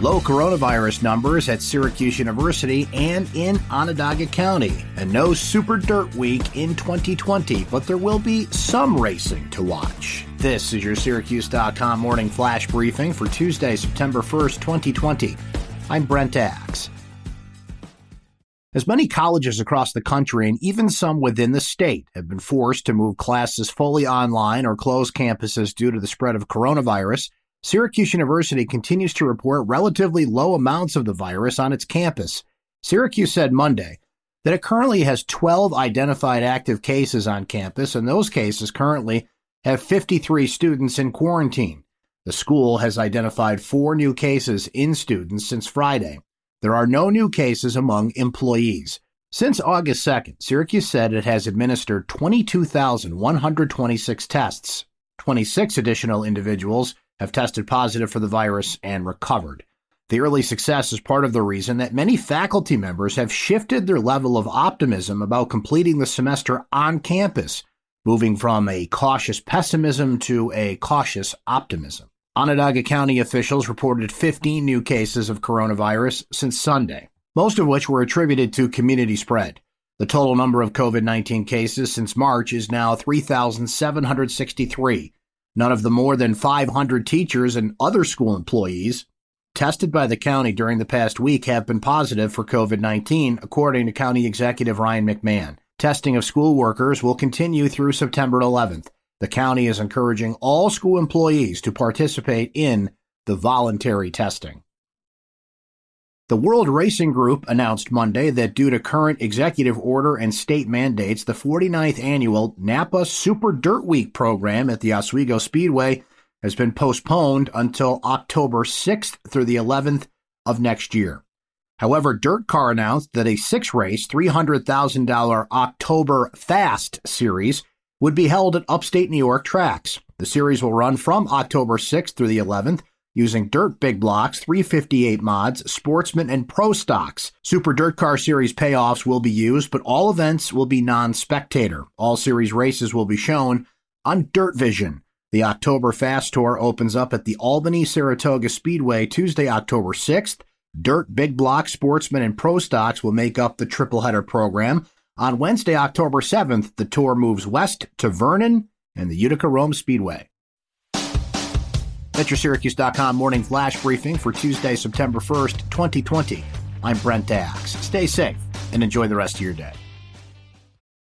Low coronavirus numbers at Syracuse University and in Onondaga County. And no Super Dirt Week in 2020, but there will be some racing to watch. This is your Syracuse.com morning flash briefing for Tuesday, September 1st, 2020. I'm Brent Axe. As many colleges across the country and even some within the state have been forced to move classes fully online or close campuses due to the spread of coronavirus, Syracuse University continues to report relatively low amounts of the virus on its campus. Syracuse said Monday that it currently has 12 identified active cases on campus, and those cases currently have 53 students in quarantine. The school has identified four new cases in students since Friday. There are no new cases among employees. Since August 2nd, Syracuse said it has administered 22,126 tests. 26 additional individuals have tested positive for the virus and recovered. The early success is part of the reason that many faculty members have shifted their level of optimism about completing the semester on campus, moving from a cautious pessimism to a cautious optimism. Onondaga County officials reported 15 new cases of coronavirus since Sunday, most of which were attributed to community spread. The total number of COVID 19 cases since March is now 3,763, None of the more than 500 teachers and other school employees tested by the county during the past week have been positive for COVID 19, according to County Executive Ryan McMahon. Testing of school workers will continue through September 11th. The county is encouraging all school employees to participate in the voluntary testing. The World Racing Group announced Monday that due to current executive order and state mandates, the 49th annual Napa Super Dirt Week program at the Oswego Speedway has been postponed until October 6th through the 11th of next year. However, DIRTcar announced that a six race, $300,000 October Fast series would be held at upstate New York tracks. The series will run from October 6th through the 11th using dirt big blocks, 358 mods, sportsman, and pro stocks. Super DIRTcar Series payoffs will be used, but all events will be non spectator. All series races will be shown on DIRTVision. The October Fast Tour opens up at the Albany Saratoga Speedway Tuesday, October 6th. Dirt, Big Block, Sportsman, and Pro Stocks will make up the triple header program. On Wednesday, October 7th, the tour moves west to Vernon and the Utica Rome Speedway. Your morning flash briefing for Tuesday, September 1st, 2020. I'm Brent Axe. Stay safe and enjoy the rest of your day.